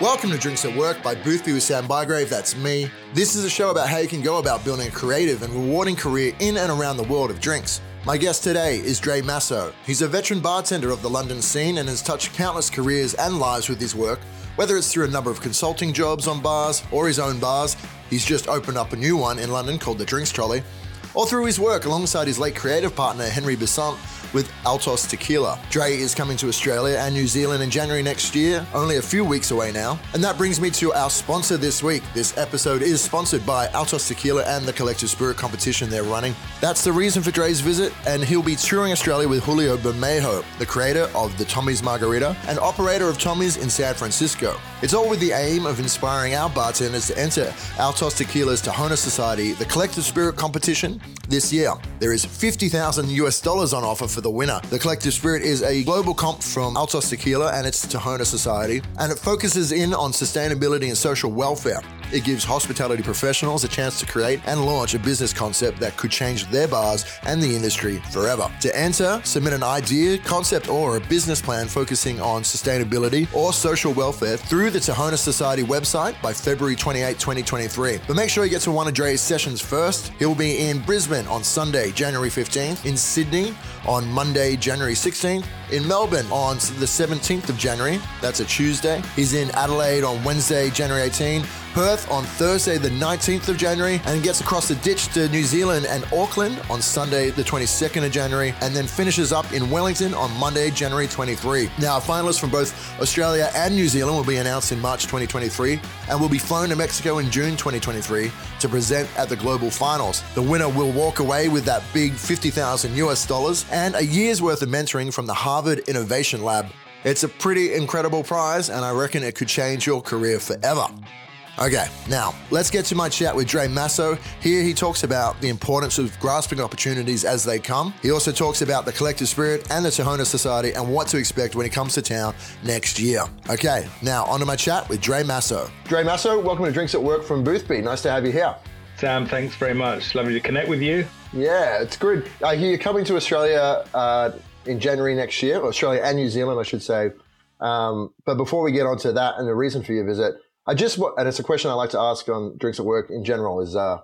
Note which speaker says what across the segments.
Speaker 1: Welcome to Drinks at Work by Boothby with Sam Bygrave. That's me. This is a show about how you can go about building a creative and rewarding career in and around the world of drinks. My guest today is Dre Masso. He's a veteran bartender of the London scene and has touched countless careers and lives with his work, whether it's through a number of consulting jobs on bars or his own bars. He's just opened up a new one in London called the Drinks Trolley, or through his work alongside his late creative partner Henry Besant with Altos Tequila. Dre is coming to Australia and New Zealand in January next year, only a few weeks away now. And that brings me to our sponsor this week. This episode is sponsored by Altos Tequila and the Collective Spirit competition they're running. That's the reason for Dre's visit, and he'll be touring Australia with Julio Bermejo, the creator of the Tommy's Margarita and operator of Tommy's in San Francisco. It's all with the aim of inspiring our bartenders to enter Altos Tequila's Tahona Society, the Collective Spirit competition this year. There is 50,000 US dollars on offer for the winner. The Collective Spirit is a global comp from Altos Tequila and its Tahona Society, and it focuses in on sustainability and social welfare. It gives hospitality professionals a chance to create and launch a business concept that could change their bars and the industry forever. To enter, submit an idea, concept, or a business plan focusing on sustainability or social welfare through the Tahona Society website by February 28, 2023. But make sure you get to one of Dre's sessions first. He'll be in Brisbane on Sunday, January 15th, in Sydney on Monday, January 16th, in Melbourne on the 17th of January, that's a Tuesday. He's in Adelaide on Wednesday, January 18th. Perth on Thursday, the 19th of January, and gets across the ditch to New Zealand and Auckland on Sunday, the 22nd of January, and then finishes up in Wellington on Monday, January 23. Now, finalists from both Australia and New Zealand will be announced in March 2023 and will be flown to Mexico in June 2023 to present at the global finals. The winner will walk away with that big 50,000 US dollars and a year's worth of mentoring from the Harvard Innovation Lab. It's a pretty incredible prize, and I reckon it could change your career forever. Okay, now let's get to my chat with Dre Masso. Here he talks about the importance of grasping opportunities as they come. He also talks about the collective spirit and the Tahona Society and what to expect when he comes to town next year. Okay, now on to my chat with Dre Masso. Dre Masso, welcome to Drinks at Work from Boothby. Nice to have you here.
Speaker 2: Sam, thanks very much. Lovely to connect with you.
Speaker 1: Yeah, it's good. I hear you're coming to Australia uh, in January next year, Australia and New Zealand, I should say. Um, but before we get on to that and the reason for your visit, I just and it's a question I like to ask on drinks at work in general is uh,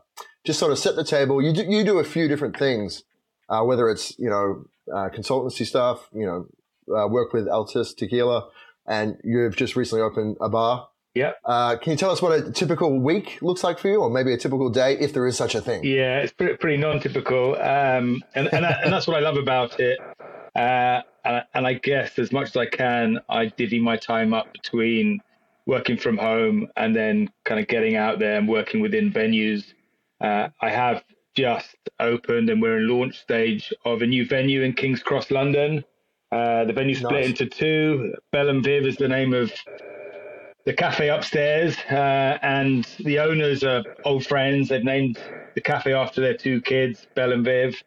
Speaker 1: just sort of set the table. You do, you do a few different things, uh, whether it's you know uh, consultancy stuff, you know, uh, work with Altos Tequila, and you've just recently opened a bar.
Speaker 2: Yeah.
Speaker 1: Uh, can you tell us what a typical week looks like for you, or maybe a typical day, if there is such a thing?
Speaker 2: Yeah, it's pretty, pretty non-typical, um, and and, and that's what I love about it. Uh, and, and I guess as much as I can, I divvy my time up between working from home and then kind of getting out there and working within venues. Uh, I have just opened and we're in launch stage of a new venue in King's Cross, London. Uh, the venue split nice. into two. Belle and Viv is the name of the cafe upstairs, uh, and the owners are old friends. They've named the cafe after their two kids, Belle and Viv.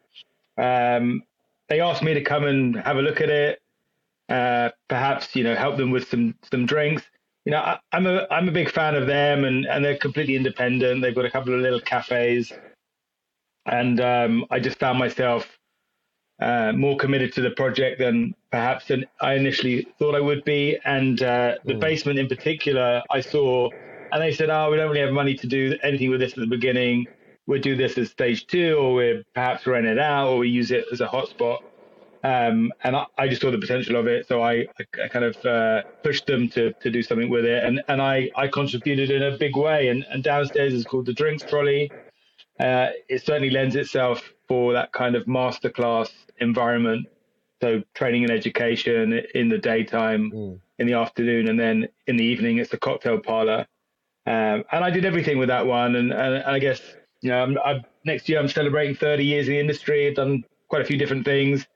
Speaker 2: Um, they asked me to come and have a look at it, uh, perhaps you know help them with some some drinks you know, I, am a I'm a big fan of them, and and they're completely independent. They've got a couple of little cafes, and um, I just found myself uh, more committed to the project than perhaps than I initially thought I would be. And uh, the mm. basement in particular, I saw, and they said, "Oh, we don't really have money to do anything with this at the beginning. We'll do this as stage two, or we perhaps rent it out, or we use it as a hotspot." Um, and I, I, just saw the potential of it, so I, I, I kind of uh, pushed them to, to do something with it, and, and I, I contributed in a big way. And, and downstairs is called the Drinks Trolley. Uh, it certainly lends itself for that kind of masterclass environment. So training and education in the daytime, mm. in the afternoon, and then in the evening it's the cocktail parlor. Um, and I did everything with that one, and, and, I guess you know I'm, I'm, next year I'm celebrating 30 years in the industry. I've done quite a few different things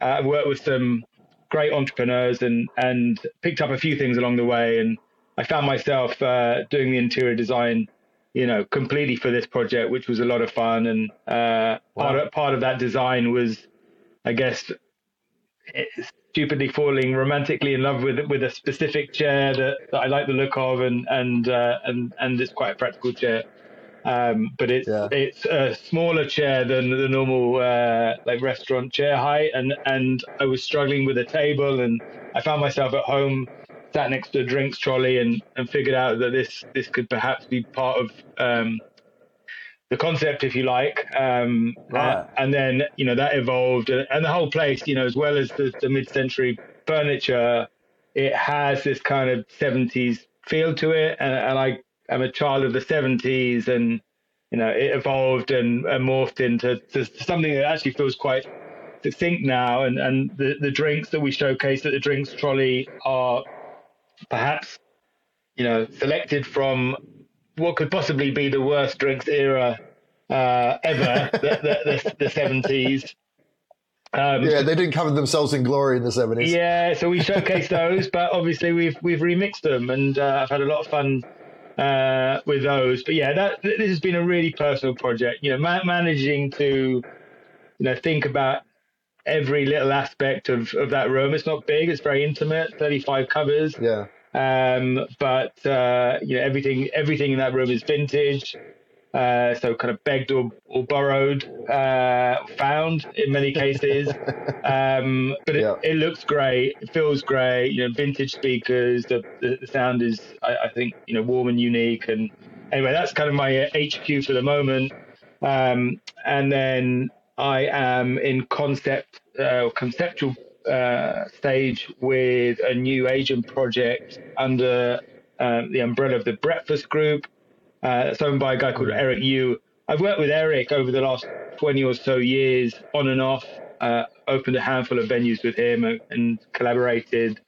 Speaker 2: uh, I've worked with some great entrepreneurs and and picked up a few things along the way. And I found myself uh, doing the interior design, you know, completely for this project, which was a lot of fun. And uh, wow. part of, part of that design was, I guess, stupidly falling romantically in love with with a specific chair that, that I like the look of, and and uh, and and it's quite a practical chair. Um, but it's yeah. it's a smaller chair than the normal uh, like restaurant chair height, and and I was struggling with a table, and I found myself at home sat next to a drinks trolley and, and figured out that this this could perhaps be part of um, the concept, if you like. Um,
Speaker 1: right.
Speaker 2: uh, and then you know that evolved, and the whole place, you know, as well as the, the mid-century furniture, it has this kind of 70s feel to it, and, and I am a child of the 70s, and you know, it evolved and, and morphed into something that actually feels quite succinct now. And, and the, the drinks that we showcase at the drinks trolley are perhaps, you know, selected from what could possibly be the worst drinks era uh, ever, the, the, the, the, 70s.
Speaker 1: Um, yeah, they didn't cover themselves in glory in the 70s.
Speaker 2: Yeah, so we showcased those, but obviously we've we've remixed them, and uh, I've had a lot of fun uh, with those. But yeah, that this has been a really personal project. You know, ma- managing to you know think about every little aspect of, of that room. It's not big; it's very intimate. Thirty-five covers.
Speaker 1: Yeah.
Speaker 2: Um, but uh, you know, everything everything in that room is vintage. Uh, so kind of begged or, or borrowed, uh, found in many cases. um, but it, yeah. it, looks great. It feels great. You know, vintage speakers. The, the, the sound is, I, I, think, you know, warm and unique. And anyway, that's kind of my HQ uh, for the moment. Um, and then I am in concept, uh, conceptual uh, stage with a new agent project under uh, the umbrella of the Breakfast Group. Uh, it's owned by a guy called Eric Yu. I've worked with Eric over the last 20 or so years, on and off. Uh, opened a handful of venues with him and, and collaborated,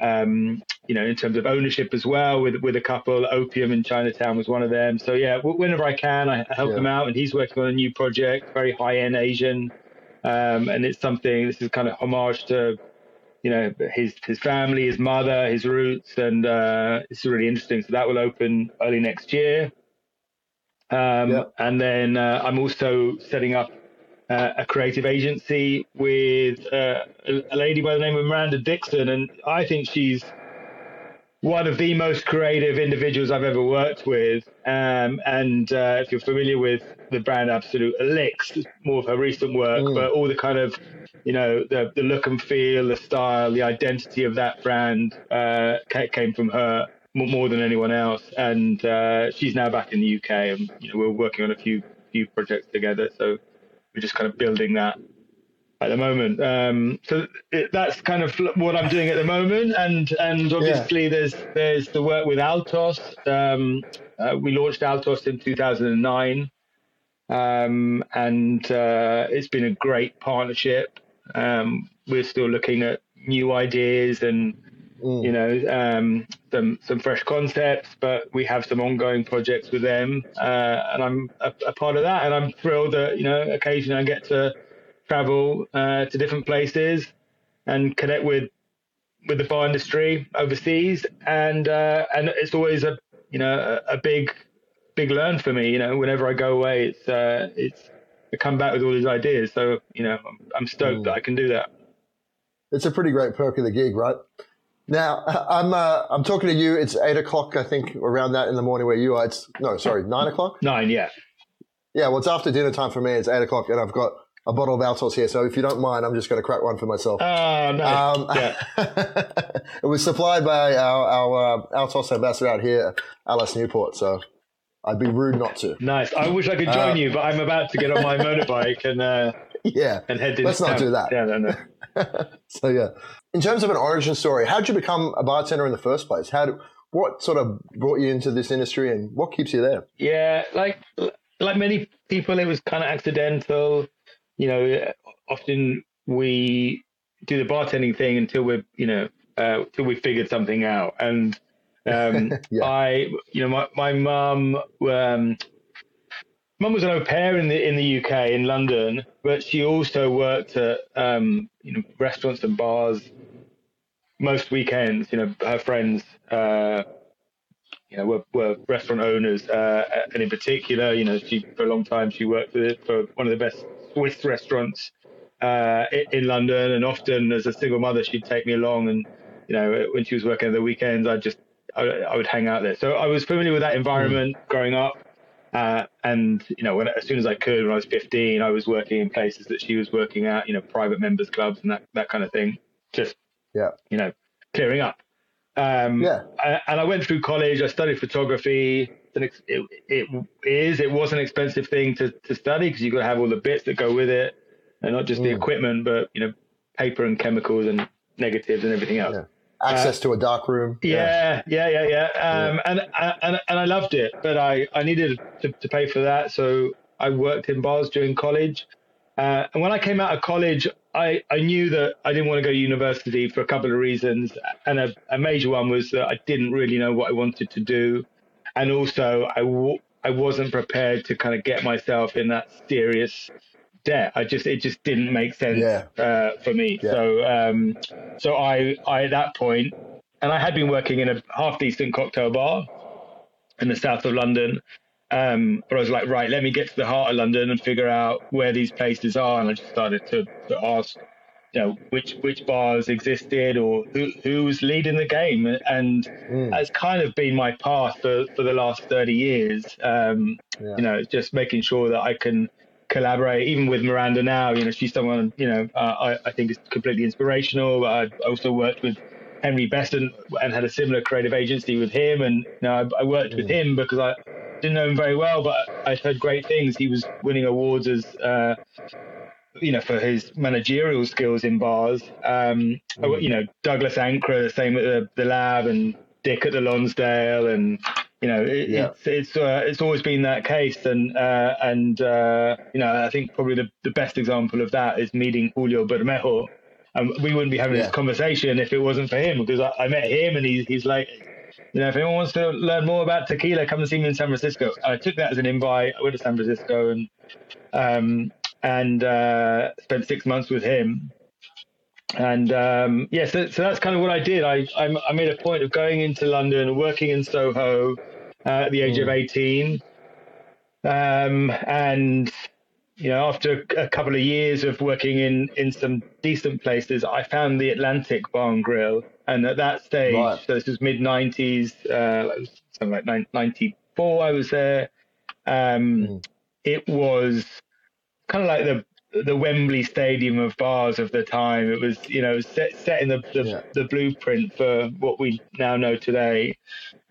Speaker 2: um, you know, in terms of ownership as well with with a couple. Opium in Chinatown was one of them. So yeah, whenever I can, I help yeah. him out, and he's working on a new project, very high end Asian, um, and it's something. This is kind of homage to you know his his family, his mother, his roots, and uh, it's really interesting. So that will open early next year. Um, yep. And then uh, I'm also setting up uh, a creative agency with uh, a lady by the name of Miranda Dixon, and I think she's one of the most creative individuals I've ever worked with. Um, and uh, if you're familiar with the brand Absolut Elyx, more of her recent work, mm. but all the kind of you know the the look and feel, the style, the identity of that brand uh, came from her more than anyone else. And uh, she's now back in the UK, and you know we're working on a few few projects together. So we're just kind of building that at the moment. Um, so it, that's kind of what I'm doing at the moment, and and obviously yeah. there's there's the work with Altos. Um, uh, we launched Altos in 2009, um, and uh, it's been a great partnership. Um, we're still looking at new ideas and mm. you know um, some some fresh concepts, but we have some ongoing projects with them, uh, and I'm a, a, part of that. And I'm thrilled that you know occasionally I get to travel uh, to different places and connect with with the bar industry overseas, and uh, and it's always a you know a, a, big big learn for me. You know, whenever I go away, it's uh, it's I come back with all these ideas. So you know, I'm, I'm stoked mm. that I can do that.
Speaker 1: It's a pretty great perk of the gig, right? Now I'm uh, I'm talking to you. It's eight o'clock, I think, around that in the morning where you are. It's no, sorry, nine o'clock.
Speaker 2: Nine, yeah.
Speaker 1: Yeah, well, it's after dinner time for me. It's eight o'clock, and I've got a bottle of Altos here. So if you don't mind, I'm just going to crack one for myself.
Speaker 2: Oh, no. Um, yeah.
Speaker 1: it was supplied by our, our uh, Altos ambassador out here, Alice Newport. So I'd be rude not to.
Speaker 2: Nice. I wish I could join uh, you, but I'm about to get on my motorbike and uh,
Speaker 1: yeah,
Speaker 2: and head.
Speaker 1: Let's not do that.
Speaker 2: Yeah, no, no.
Speaker 1: so yeah, in terms of an origin story, how did you become a bartender in the first place? How what sort of brought you into this industry, and what keeps you there?
Speaker 2: Yeah, like like many people, it was kind of accidental you know, often we do the bartending thing until we're, you know, uh, until we figured something out. And um, yeah. I, you know, my my mum, um, mum was an au pair in the in the UK in London, but she also worked at um, you know restaurants and bars most weekends. You know, her friends. Uh, you know, were, were restaurant owners, uh, and in particular, you know, she for a long time she worked for, for one of the best Swiss restaurants uh, in London, and often as a single mother, she'd take me along, and you know, when she was working at the weekends, I just I, I, would hang out there. So I was familiar with that environment mm. growing up, uh, and you know, when, as soon as I could, when I was 15, I was working in places that she was working at, you know, private members clubs and that that kind of thing. Just
Speaker 1: yeah,
Speaker 2: you know, clearing up. Um, yeah. I, and I went through college. I studied photography. It, it is. It was an expensive thing to, to study because you've got to have all the bits that go with it, and not just mm. the equipment, but you know, paper and chemicals and negatives and everything else.
Speaker 1: Yeah. Access uh, to a dark room.
Speaker 2: Yeah, yeah, yeah, yeah. yeah. Um. And, and and I loved it, but I I needed to, to pay for that, so I worked in bars during college. Uh, and when I came out of college, I, I knew that I didn't want to go to university for a couple of reasons. And a, a major one was that I didn't really know what I wanted to do. And also, I w- I wasn't prepared to kind of get myself in that serious debt. I just it just didn't make sense yeah. uh, for me. Yeah. So um, so I I at that point, and I had been working in a half decent cocktail bar in the south of London. Um, but I was like, right, let me get to the heart of London and figure out where these places are. And I just started to, to ask, you know, which which bars existed or who who was leading the game. And mm. that's kind of been my path for, for the last 30 years. Um, yeah. You know, just making sure that I can collaborate, even with Miranda now. You know, she's someone, you know, uh, I, I think is completely inspirational. I also worked with Henry Besant, and had a similar creative agency with him. And you know, I, I worked mm. with him because I didn't know him very well, but I'd heard great things. He was winning awards as, uh, you know, for his managerial skills in bars. Um, mm. You know, Douglas Ankrah, the same at the, the lab, and Dick at the Lonsdale, and you know, it, yeah. it's it's uh, it's always been that case, and uh, and uh, you know, I think probably the, the best example of that is meeting Julio Bermejo. Um, we wouldn't be having yeah. this conversation if it wasn't for him, because I, I met him, and he, he's like, you know, if anyone wants to learn more about tequila, come and see me in San Francisco. I took that as an invite. I went to San Francisco and um, and uh, spent six months with him. And um, yeah, so, so that's kind of what I did. I, I, I made a point of going into London, working in Soho uh, at the age mm. of 18. Um, and you know, after a couple of years of working in, in some decent places, I found the Atlantic Bar and Grill. And at that stage, right. so this was mid 90s, uh, something like 94, I was there. Um, mm. It was kind of like the the Wembley Stadium of bars of the time. It was, you know, set, set in the the, yeah. the blueprint for what we now know today,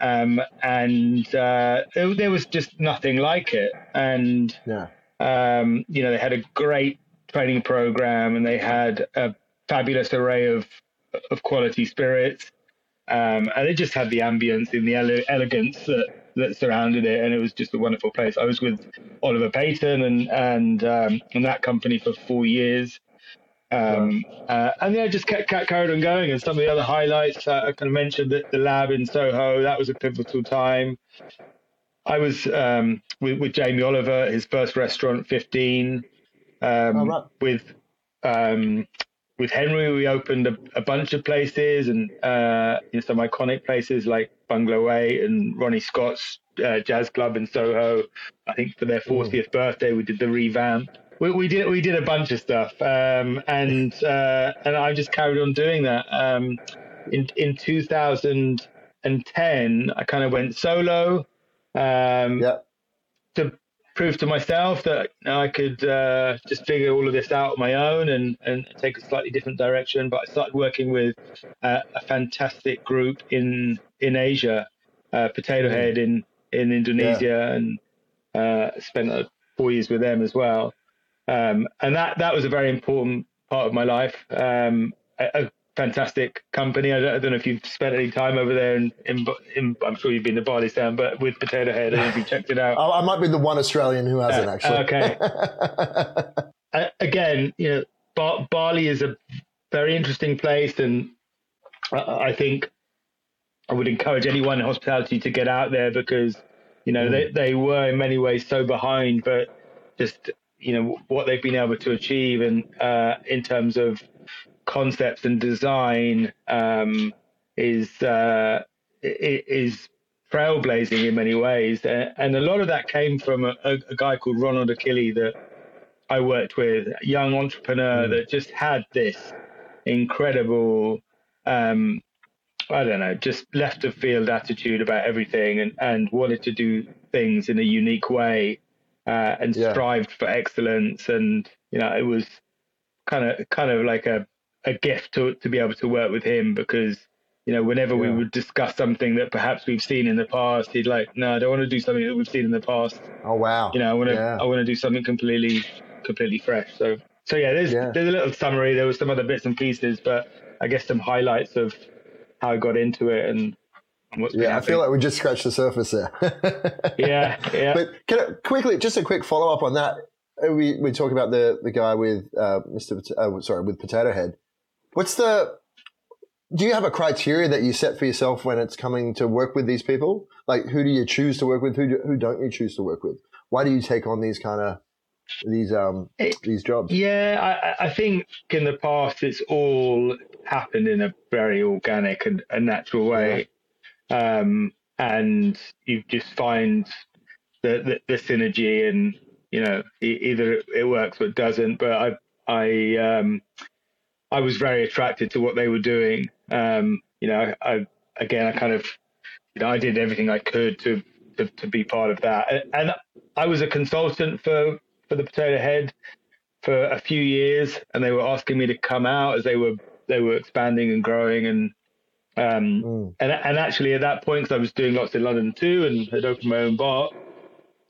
Speaker 2: um, and uh, there, there, was just nothing like it. And yeah. um, you know, they had a great training program, and they had a fabulous array of of quality spirits. Um, and it just had the ambience and the ele- elegance that, that surrounded it, and it was just a wonderful place. I was with Oliver Peyton and and um, and that company for four years, um, uh, and yeah, just kept, kept, carried on going. And some of the other highlights, uh, I kind of mentioned that the lab in Soho that was a pivotal time. I was um, with, with, Jamie Oliver, his first restaurant, 15, um, oh, right. with um, with Henry, we opened a, a bunch of places and uh, you know, some iconic places like Bungalow 8 and Ronnie Scott's uh, Jazz Club in Soho. I think for their 40th mm. birthday, we did the revamp. We, we, did we did a bunch of stuff, um, and uh, and I just carried on doing that. Um, in in 2010, I kind of went solo. Um, yeah. To prove to myself that I could uh, just figure all of this out on my own and, and take a slightly different direction. But I started working with uh, a fantastic group in in Asia, uh, Potato mm. Head in in Indonesia, yeah. and uh, spent uh, four years with them as well. Um, and that that was a very important part of my life. Um, a, a fantastic company. I don't, I don't, know if you've spent any time over there, in, in, in I'm sure you've been to Bardstown, but with Potato Head, I don't know if you checked it out.
Speaker 1: I might be the one Australian who hasn't uh, actually.
Speaker 2: Okay. again, you know, Bar- Bali is a very interesting place, and I, I think I would encourage anyone in hospitality to get out there because you know mm. they they were in many ways so behind, but just you know what they've been able to achieve and uh, in terms of concepts and design um, is uh, is trailblazing in many ways, and a lot of that came from a, a guy called Ronald Akili that I worked with, a young entrepreneur mm. that just had this incredible, um, I don't know, just left of field attitude about everything, and and wanted to do things in a unique way, uh, and yeah. strived for excellence, and you know, it was kind of kind of like a a gift to to be able to work with him because you know, whenever yeah. we would discuss something that perhaps we've seen in the past, he'd like, no, I don't want to do something that we've seen in the past.
Speaker 1: Oh wow!
Speaker 2: You know, I want to, yeah. I want to do something completely, completely fresh. So, so yeah, there's yeah. there's a little summary. There was some other bits and pieces, but I guess some highlights of how I got into it and. what's
Speaker 1: yeah, I feel like we just scratched the surface there.
Speaker 2: yeah, yeah.
Speaker 1: But can I, quickly, just a quick follow up on that. We we talk about the the guy with uh, Mr. Uh, sorry with Potato Head. What's the do you have a criteria that you set for yourself when it's coming to work with these people? Like, who do you choose to work with? Who do, who don't you choose to work with? Why do you take on these kind of these um it, these jobs?
Speaker 2: Yeah, I, I think in the past it's all happened in a very organic and a natural way, yeah. um, and you just find the, the, the synergy and you know either it works or it doesn't. But I I um I was very attracted to what they were doing. Um, you know, I, again, I kind of, you know, I did everything I could to to, to be part of that, and, and, I was a consultant for for the Potato Head for a few years, and they were asking me to come out as they were they were expanding and growing, and um, mm. and and actually at that point, because I was doing lots in London too, and had opened my own bar,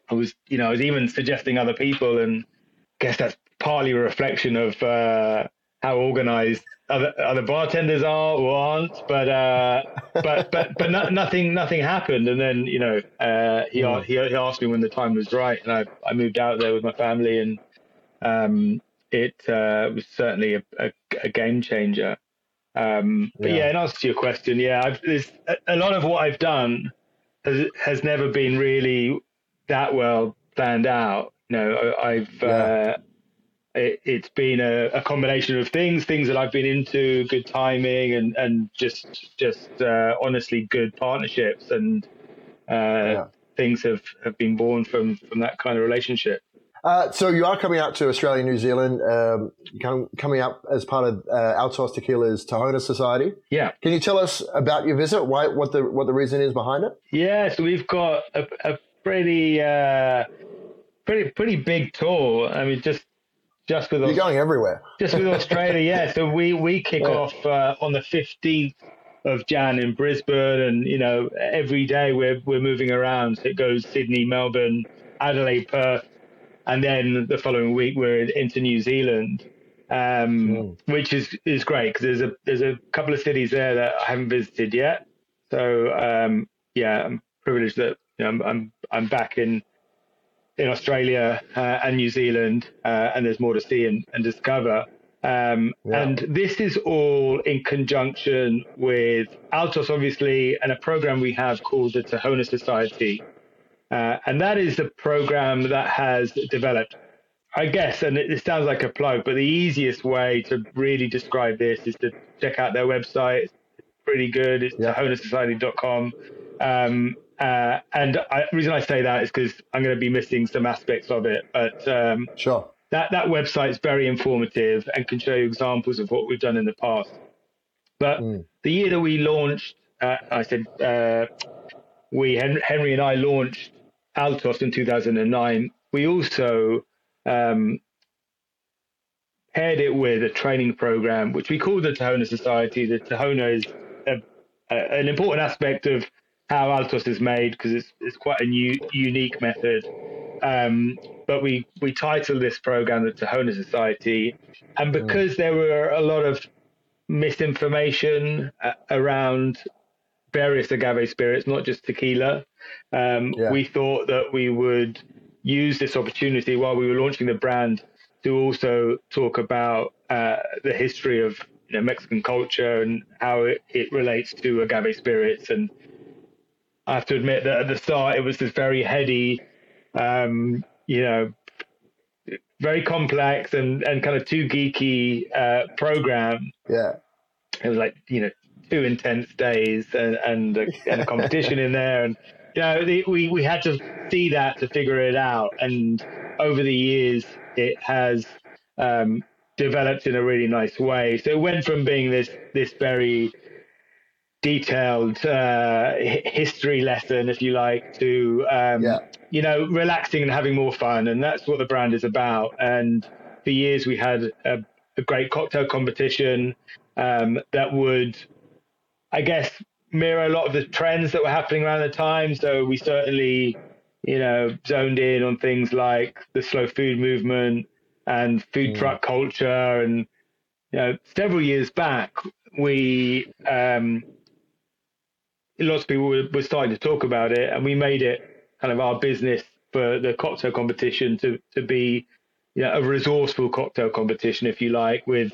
Speaker 2: I was, you know, I was even suggesting other people, and I guess that's partly a reflection of. Uh, how organized other, other bartenders are or aren't, but uh, but but but no, nothing nothing happened. And then you know uh, he, mm. he he asked me when the time was right, and I, I moved out there with my family, and um, it uh, was certainly a, a, a game changer. Um, but yeah. yeah. in answer to your question, yeah, I've, there's a, a, lot of what I've done has has never been really that well planned out. You know, I, have yeah. It, has been a, a, combination of things, things that I've been into, good timing, and and just just uh, honestly good partnerships, and uh, yeah. things have, have been born from from that kind of relationship.
Speaker 1: Uh, so you are coming out to Australia, New Zealand, um, com- coming up as part of uh, Altos Tequila's Tahona Society.
Speaker 2: Yeah.
Speaker 1: Can you tell us about your visit? Why? What the what the reason is behind it?
Speaker 2: Yeah. So we've got a, a pretty uh, pretty pretty big tour. I mean, just just with
Speaker 1: you're going everywhere.
Speaker 2: Just with Australia, yeah. So we we kick yeah. off uh, on the fifteenth of Jan in Brisbane, and you know every day we're we're moving around. So it goes Sydney, Melbourne, Adelaide, Perth, and then the following week we're into New Zealand, um, mm. which is is great because there's a there's a couple of cities there that I haven't visited yet. So um, yeah, I'm privileged that you know, I'm, I'm I'm back in in Australia uh, and New Zealand, uh, and there's more to see and, and discover. Um, yeah. And this is all in conjunction with Altos, obviously, and a program we have called the Tahona Society. Uh, and that is the program that has developed, I guess, and it, it, sounds like a plug, but the easiest way to really describe this is to check out their website. It's pretty good. It's yeah. tahonasociety.com. Um, uh, and the reason I say that is because I'm going to be missing some aspects of it. But um,
Speaker 1: sure,
Speaker 2: that that website is very informative and can show you examples of what we've done in the past. But mm. the year that we launched, uh, I said uh, we Henry and I launched Altos in 2009. We also um, paired it with a training program, which we call the Tahona Society. The Tahona is a, a, an important aspect of how Altos is made because it's it's quite a new unique method. Um, but we we titled this program the Tahona Society, and hmm. because mm. there were a lot of misinformation uh, around various agave spirits, not just tequila, um, yeah. we thought that we would use this opportunity while we were launching the brand to also talk about uh, the history of you know, Mexican culture and how it, it relates to agave spirits and I have to admit that at the start it was this very heady, um, you know, very complex and, and kind of too geeky uh, program.
Speaker 1: Yeah.
Speaker 2: It was like, you know, two intense days and, and, a, and a competition in there. And, you know, the, we, we had to see that to figure it out. And over the years, it has um, developed in a really nice way. So it went from being this, this very detailed uh, history lesson, if you like, to um, yeah. you know relaxing and having more fun, and that's what the brand is about. And for years, we had a, a great cocktail competition um, that would I guess, mirror a lot of the trends that were happening around the time. So we certainly, you know, zoned in on things like the slow food movement and food mm. truck culture. And, you know, several years back, we, um, lots of people were, were starting to talk about it and we made it kind of our business for the cocktail competition to, to be, you know, a resourceful cocktail competition, if you like, with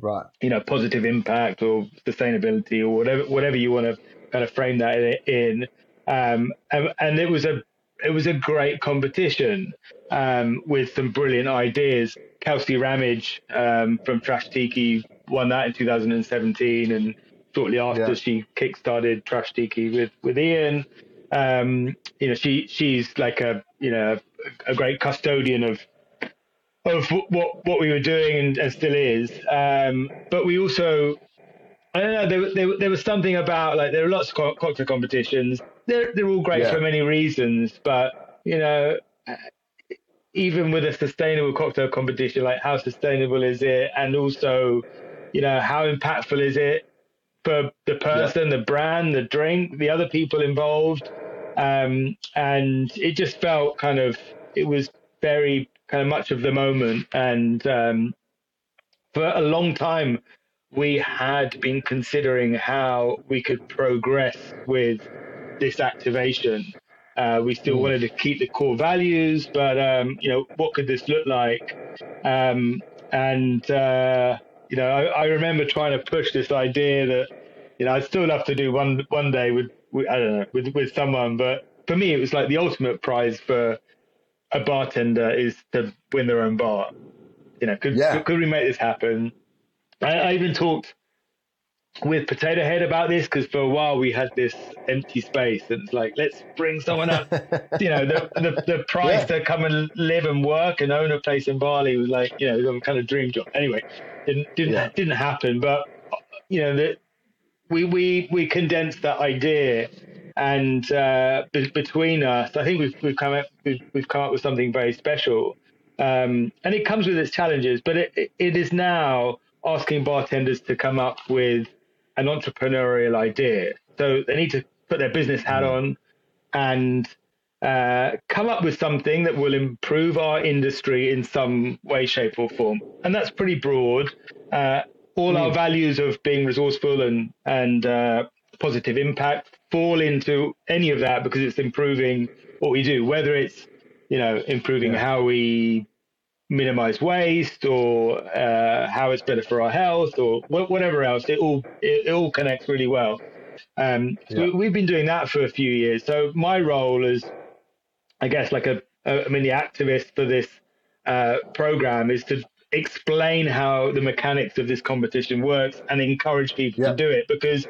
Speaker 1: right.
Speaker 2: you know positive impact or sustainability or whatever whatever you want to kind of frame that in. Um, and, and, it was a it was a great competition um, with some brilliant ideas. Kelsey Ramage um, from Trash Tiki won that in 2017 and shortly after yeah. she kickstarted Trash Tiki with with Ian um, you know she she's like a you know a great custodian of of what what we were doing and, and still is. Um, but we also, I don't know, there, there, there was something about like there are lots of cocktail competitions. They're they're all great yeah. for many reasons, but you know, even with a sustainable cocktail competition, like how sustainable is it, and also, you know, how impactful is it for the person, yeah. the brand, the drink, the other people involved, um, and it just felt kind of it was very kind of much of the moment. And um, for a long time, we had been considering how we could progress with this activation. Uh, we still mm. wanted to keep the core values, but um, you know, what could this look like? Um, and uh, you know, I, I, remember trying to push this idea that you know I'd still love to do one one day with, with I don't know with with someone, but for me, it was like the ultimate prize for a bartender is to win their own bar. You know, could yeah. could, could, we make this happen? I, I even talked with Potato Head about this because for a while we had this empty space and it's like let's bring someone up. you know, the the, the price yeah. to come and live and work and own a place in Bali was like you know some kind of dream job. Anyway, didn't didn't yeah. didn't happen. But you know that we we we condensed that idea and uh, b- between us, I think we've we've come up we've, we've come up with something very special. Um, and it comes with its challenges, but it, it is now asking bartenders to come up with an entrepreneurial idea. So they need to put their business hat mm. on and uh, come up with something that will improve our industry in some way, shape, or form. And that's pretty broad. Uh, all mm. our values of being resourceful and and uh, positive impact fall into any of that because it's improving what we do, whether it's you know improving yeah. how we minimize waste or uh, how it's better for our health or wh- whatever else. It all it, it, all connects really well. Um, so yeah. we, have been doing that for a few years. So my role is, I guess, like a, a mini activist for this uh, program is to explain how the mechanics of this competition works and encourage people yeah. to do it because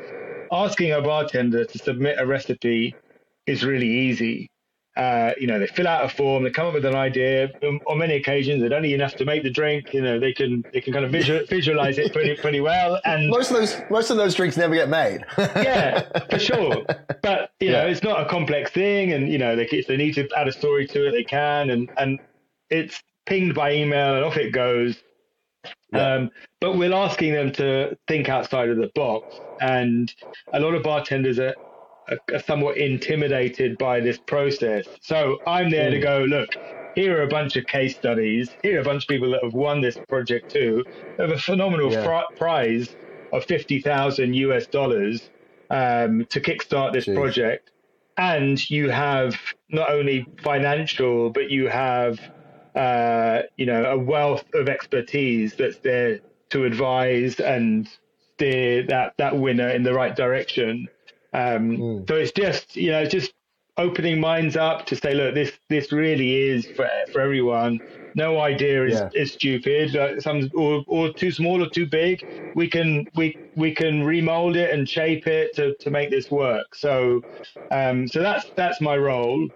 Speaker 2: asking a bartender to submit a recipe is really easy. Uh, you know, they fill out a form, they come up with an idea. Um, on many occasions, they don't need enough to make the drink. You know, they can they can kind of visual, visualize it pretty pretty well. And
Speaker 1: most of those most of those drinks never get made.
Speaker 2: yeah, for sure. But you yeah. know, it's not a complex thing, and you know, they, if they need to add a story to it, they can, and and it's pinged by email, and off it goes. Yeah. Um, but we're asking them to think outside of the box. And a lot of bartenders are, are, are somewhat intimidated by this process. So I'm there mm. to go, look, here are a bunch of case studies. Here are a bunch of people that have won this project too. They have a phenomenal yeah. fr- prize of 50,000 US dollars um, to kickstart this Jeez. project. And you have not only financial, but you have uh, you know, a wealth of expertise that's there to advise and steer that that winner in the right direction. Um, mm. So it's just you know just opening minds up to say, look, this this really is for for everyone. No idea is, yeah. is stupid. Uh, some or, or too small or too big. We can we we can remold it and shape it to, to make this work. So um, so that's that's my role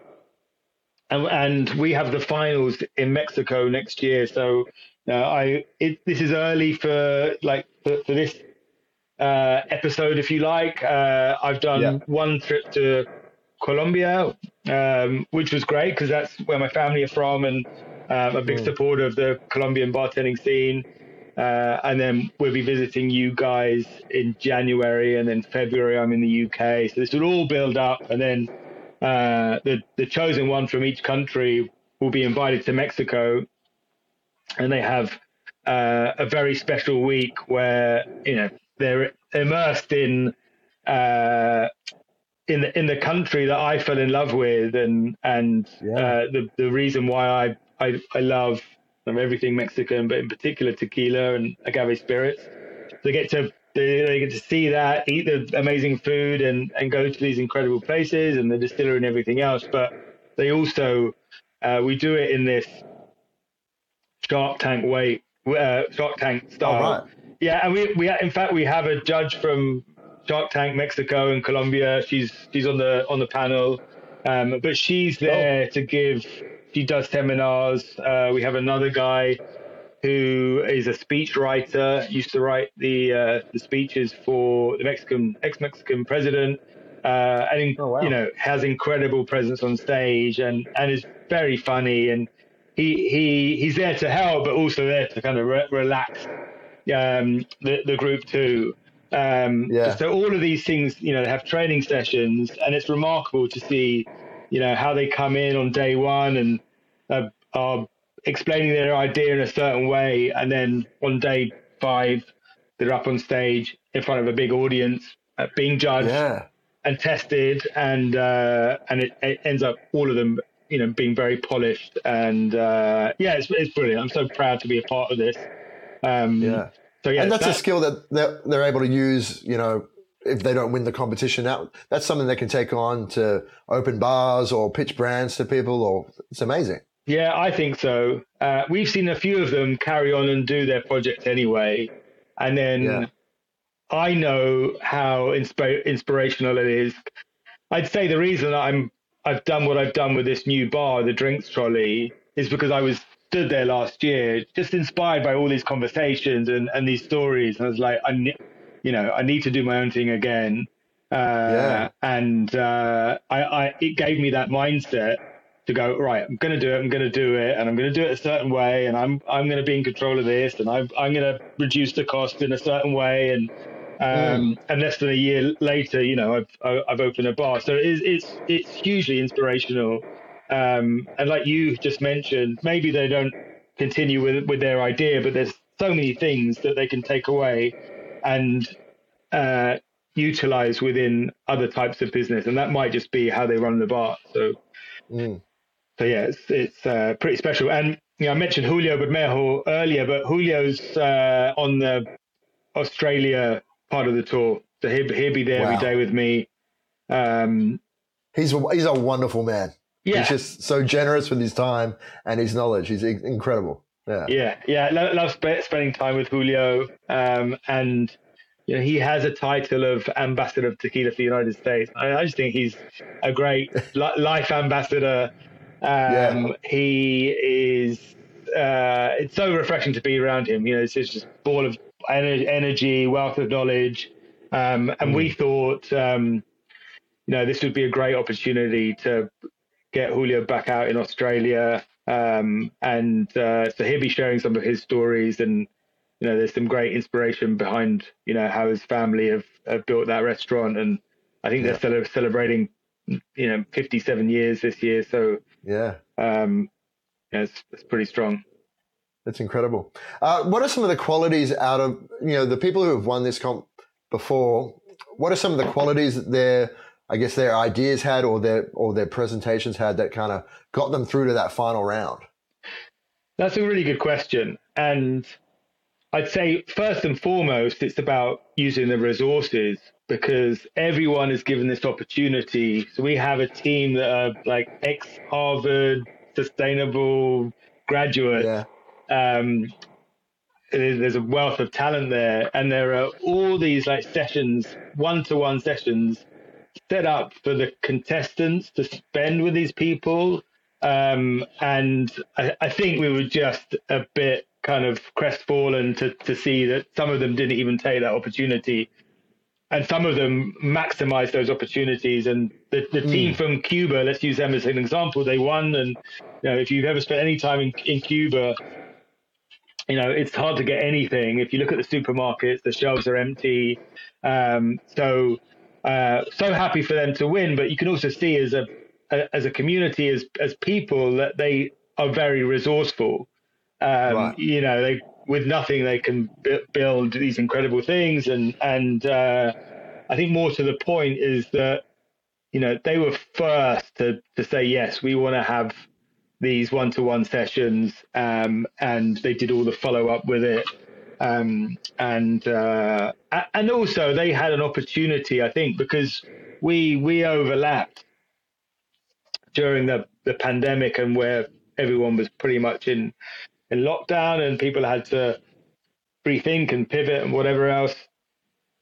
Speaker 2: and, and we have the finals in Mexico next year. So uh, I it, this is early for like for, for this uh, episode, if you like. Uh, I've done yeah. one trip to Colombia, um, which was great because that's where my family are from, and um, a big mm. supporter of the Colombian bartending scene. Uh, and then we'll be visiting you guys in January, and then February I'm in the UK. So this will all build up, and then uh, the the chosen one from each country will be invited to Mexico, and they have uh, a very special week where you know they're immersed in uh, in the in the country that I fell in love with, and and yeah. uh, the the reason why I I, I love everything Mexican, but in particular tequila and agave spirits. They get to they, they get to see that, eat the amazing food, and and go to these incredible places and the distillery and everything else. But they also uh, we do it in this Shark Tank way, uh, Shark Tank style. Oh, right. Yeah, and we we in fact we have a judge from Shark Tank Mexico and Colombia. She's she's on the on the panel, um, but she's there oh. to give. She does seminars. Uh, we have another guy who is a speech writer. Used to write the uh, the speeches for the Mexican ex Mexican president. Uh, and oh, wow. you know has incredible presence on stage and and is very funny and he he he's there to help but also there to kind of re- relax um, the the group too. Um, yeah. So all of these things, you know, have training sessions, and it's remarkable to see, you know, how they come in on day one and uh, are explaining their idea in a certain way, and then on day five, they're up on stage in front of a big audience, uh, being judged yeah. and tested, and uh, and it, it, ends up all of them, you know, being very polished, and uh, yeah, it's it's brilliant. I'm so proud to be a part of this.
Speaker 1: Um, yeah. So yeah, and that's that, a skill that they're, they're able to use. You know, if they don't win the competition out, that's something they can take on to open bars or pitch brands to people. Or it's amazing.
Speaker 2: Yeah, I think so. Uh, we've seen a few of them carry on and do their project anyway, and then yeah. I know how insp- inspirational it is. I'd say the reason I'm I've done what I've done with this new bar, the drinks trolley, is because I was stood there last year, just inspired by all these conversations and, and these stories. And I was like, I, ne- you know, I need to do my own thing again. Uh, yeah. And uh, I, I, it gave me that mindset to go right. I'm going to do it. I'm going to do it, and I'm going to do it a certain way, and I'm I'm going to be in control of this, and I'm I'm going to reduce the cost in a certain way, and um, mm. and less than a year later, you know, I've I've opened a bar. So it's it's it's hugely inspirational. Um, and like you just mentioned, maybe they don't continue with with their idea, but there's so many things that they can take away and uh, utilize within other types of business, and that might just be how they run the bar. So, mm. So yeah, it's it's uh, pretty special. And you know, I mentioned Julio Bermejo earlier, but Julio's uh, on the Australia part of the tour, so he'll, he'll be there wow. every day with me. Um,
Speaker 1: he's he's a wonderful man. Yeah. He's just so generous with his time and his knowledge. He's incredible. Yeah.
Speaker 2: Yeah. Yeah. I love spending time with Julio. Um, and, you know, he has a title of ambassador of tequila for the United States. I, I just think he's a great life ambassador. Um, yeah. He is, uh, it's so refreshing to be around him. You know, it's just a ball of energy, wealth of knowledge. Um, and mm. we thought, um, you know, this would be a great opportunity to get Julio back out in Australia. Um, and uh, so he'll be sharing some of his stories and you know there's some great inspiration behind you know how his family have, have built that restaurant and I think yeah. they're celebrating you know 57 years this year so
Speaker 1: yeah
Speaker 2: um yeah, it's, it's pretty strong
Speaker 1: that's incredible uh, what are some of the qualities out of you know the people who have won this comp before what are some of the qualities that they're I guess their ideas had or their or their presentations had that kind of got them through to that final round?
Speaker 2: That's a really good question. And I'd say first and foremost, it's about using the resources because everyone is given this opportunity. So we have a team that are like ex Harvard sustainable graduates. Yeah. Um, there's a wealth of talent there, and there are all these like sessions, one to one sessions set up for the contestants to spend with these people. Um, and I, I, think we were just a bit kind of crestfallen to, to see that some of them didn't even take that opportunity. And some of them maximize those opportunities. And the, the mm. team from Cuba, let's use them as an example, they won. And you know, if you've ever spent any time in, in Cuba, you know, it's hard to get anything. If you look at the supermarkets, the shelves are empty. Um, so, uh, so happy for them to win. But you can also see as a, a, as a community, as as people, that they are very resourceful. Um, right. You know, they with nothing they can b- build these incredible things, and and uh, I think more to the point is that you know they were first to to say yes, we want to have these one-to-one sessions, um, and they did all the follow-up with it. Um, and uh, and also they had an opportunity, I think, because we we overlapped during the, the pandemic and where everyone was pretty much in in lockdown and people had to rethink and pivot and whatever else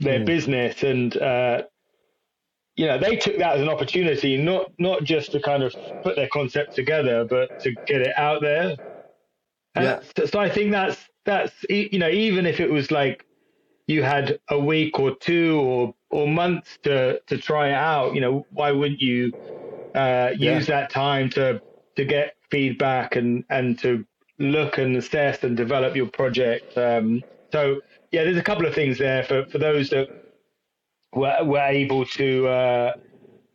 Speaker 2: their mm. business and uh, you know, they took that as an opportunity, not not just to kind of put their concept together, but to get it out there. And yeah. So, so I think that's that's you know, even if it was like you had a week or two or or months to to try it out, you know, why wouldn't you uh, use yeah. that time to to get feedback and and to look and assess and develop your project? Um, so yeah, there's a couple of things there for for those that were, were able to uh,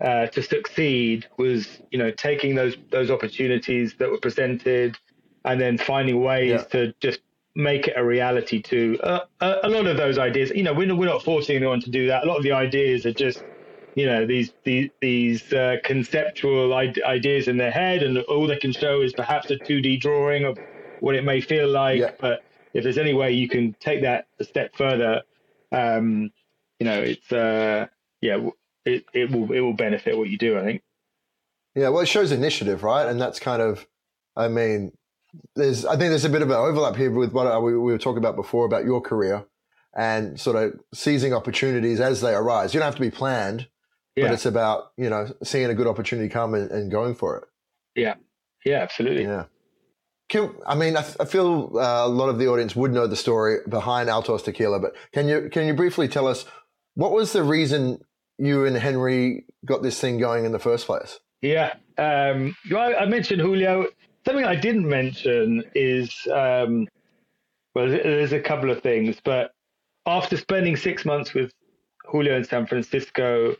Speaker 2: uh, to succeed was you know taking those those opportunities that were presented and then finding ways yeah. to just make it a reality to uh, a, a, lot of those ideas you know we're, we're not forcing anyone to do that a lot of the ideas are just you know these these, these uh, conceptual ideas in their head and all they can show is perhaps a 2d drawing of what it may feel like yeah. but if there's any way you can take that a step further um, you know, it's uh, yeah, it it will it will benefit what you do. I think.
Speaker 1: Yeah, well, it shows initiative, right? And that's kind of, I mean, there's I think there's a bit of an overlap here with what we, we were talking about before about your career and sort of seizing opportunities as they arise. You don't have to be planned, yeah. but it's about you know seeing a good opportunity come and, and going for it.
Speaker 2: Yeah, yeah, absolutely.
Speaker 1: Yeah. Can, I mean, I, I feel uh, a lot of the audience would know the story behind Altos Tequila, but can you can you briefly tell us what was the reason you and Henry got this thing going in the first place?
Speaker 2: Yeah, um, I mentioned Julio. Something I didn't mention is um, well, there's a couple of things, but after spending six months with Julio in San Francisco,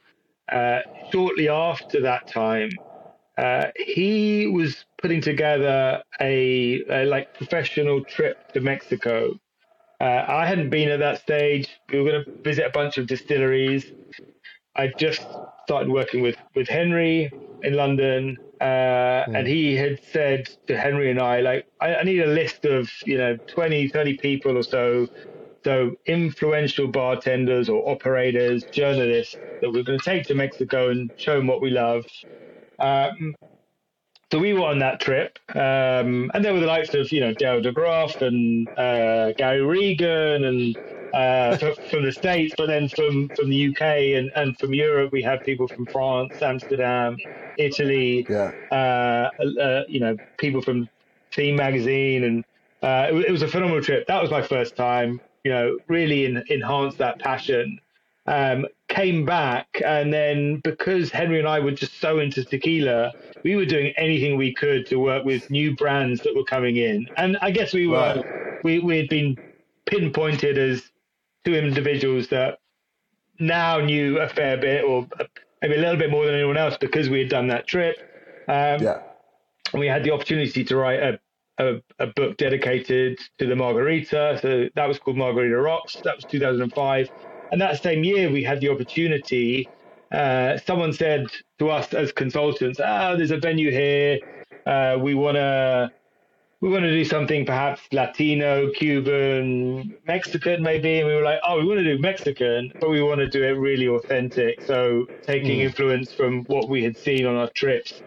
Speaker 2: uh, shortly after that time, uh, he was putting together a, a, like professional trip to Mexico uh, I hadn't been at that stage. We were going to visit a bunch of distilleries. I just started working with, with Henry in London, uh, mm. and he had said to Henry and I, like, I, I, need a list of, you know, 20, 30 people or so, so influential bartenders or operators, journalists that we're going to take to Mexico and show them what we love. Um, so we were on that trip, um, and there were the likes of you know Dale DeGroff and uh, Gary Regan and uh, from the states, but then from from the UK and, and from Europe we had people from France, Amsterdam, Italy. Yeah. Uh, uh you know, people from Theme Magazine, and uh, it, it, was a phenomenal trip. That was my first time. You know, really in, enhanced that passion. Um, came back, and then because Henry and I were just so into tequila, we were doing anything we could to work with new brands that were coming in. And I guess we were right. we we had been pinpointed as two individuals that now knew a fair bit, or maybe a little bit more than anyone else, because we had done that trip. Um, yeah. And we had the opportunity to write a, a, a book dedicated to the margarita. So that was called Margarita Rocks. That was 2005 and that same year, we had the opportunity. Uh, someone said to us as consultants, "Ah, there's a venue here. Uh, we want to." We want to do something perhaps Latino, Cuban, Mexican, maybe. And we were like, oh, we want to do Mexican, but we want to do it really authentic. So taking mm. influence from what we had seen on our trips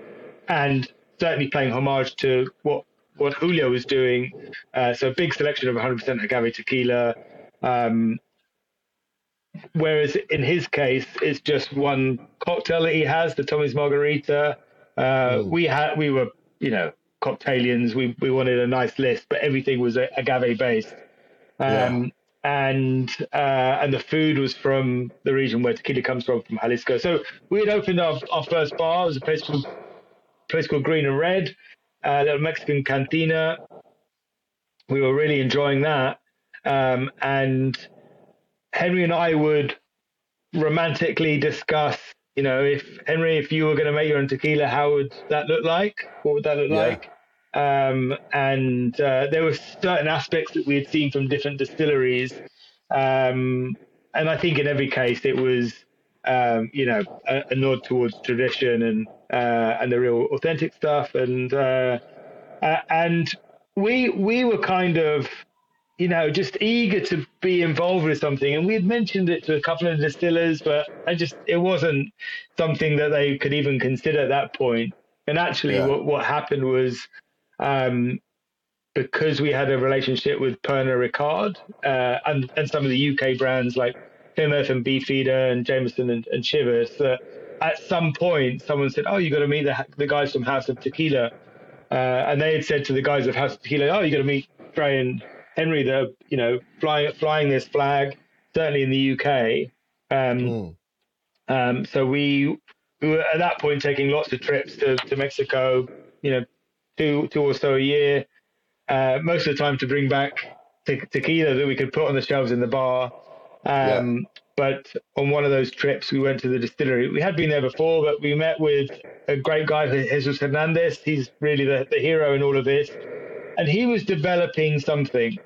Speaker 2: and certainly paying homage to what what Julio was doing. Uh, so a big selection of 100% agave tequila, um, Whereas in his case, it's just one cocktail that he has, the Tommy's Margarita. Uh, we had, we were, you know, cocktailians. We we wanted a nice list, but everything was agave based. Um, yeah. And uh, and the food was from the region where tequila comes from, from Jalisco. So we had opened our, our first bar. It was a place called place called Green and Red, a little Mexican cantina. we were really enjoying that. Um, and Henry and I would romantically discuss, you know, if Henry, if you were going to make your own tequila, how would that look like? What would that look yeah. like? Um, and uh, there were certain aspects that we had seen from different distilleries. Um, and I think in every case it was, um, you know, a, a, nod towards tradition and uh, and the real authentic stuff. And uh, and we we were kind of you know, just eager to be involved with something. And we had mentioned it to a couple of distillers, but I just, it wasn't something that they could even consider at that point. And actually, yeah. what, what happened was, um, because we had a relationship with Pernod Ricard uh, and, and some of the UK brands like Plymouth and Beefeater and Jameson and, and Chivas, that at some point someone said, Oh, you got to meet the, the guys from House of Tequila. Uh, and they had said to the guys of House of Tequila, Oh, you got to meet Dre and Henry, the you know flying flying this flag certainly in the UK. Um, mm. um, so we we were at that point taking lots of trips to, to Mexico. You know, two two or so a year. Uh, most of the time to bring back te- tequila that we could put on the shelves in the bar. Um, yeah. But on one of those trips, we went to the distillery. We had been there before, but we met with a great guy, Jesus Hernandez. He's really the, the hero in all of this and he was developing something.